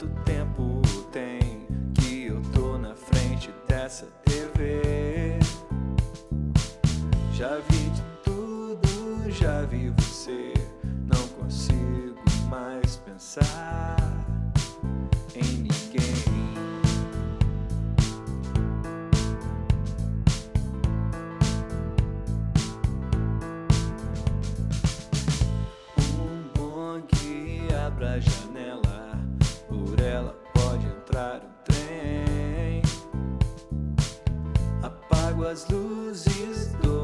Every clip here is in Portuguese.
Quanto tempo tem que eu tô na frente dessa TV? Já vi de tudo, já vi você. Não consigo mais pensar em ninguém. Um bom guia pra janela. Apago as luzes, dou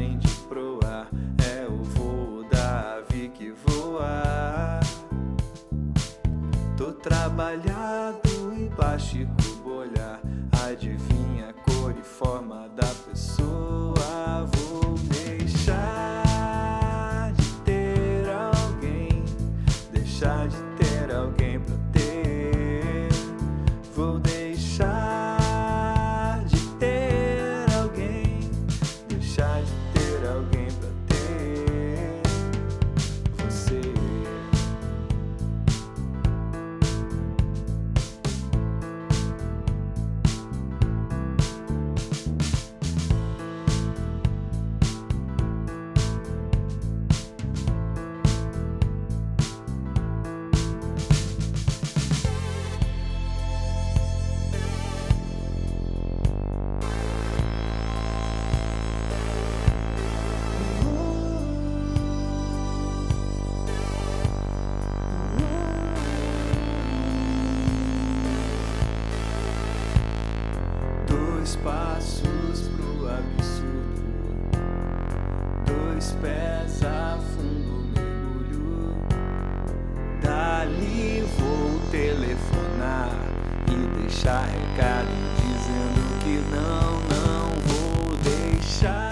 de proa é o voo da ave que voa. Tô trabalhado em plástico bolha. Adivinha a cor e forma da pessoa. Passos pro absurdo, dois pés a fundo mergulho. Dali vou telefonar e deixar recado dizendo que não, não vou deixar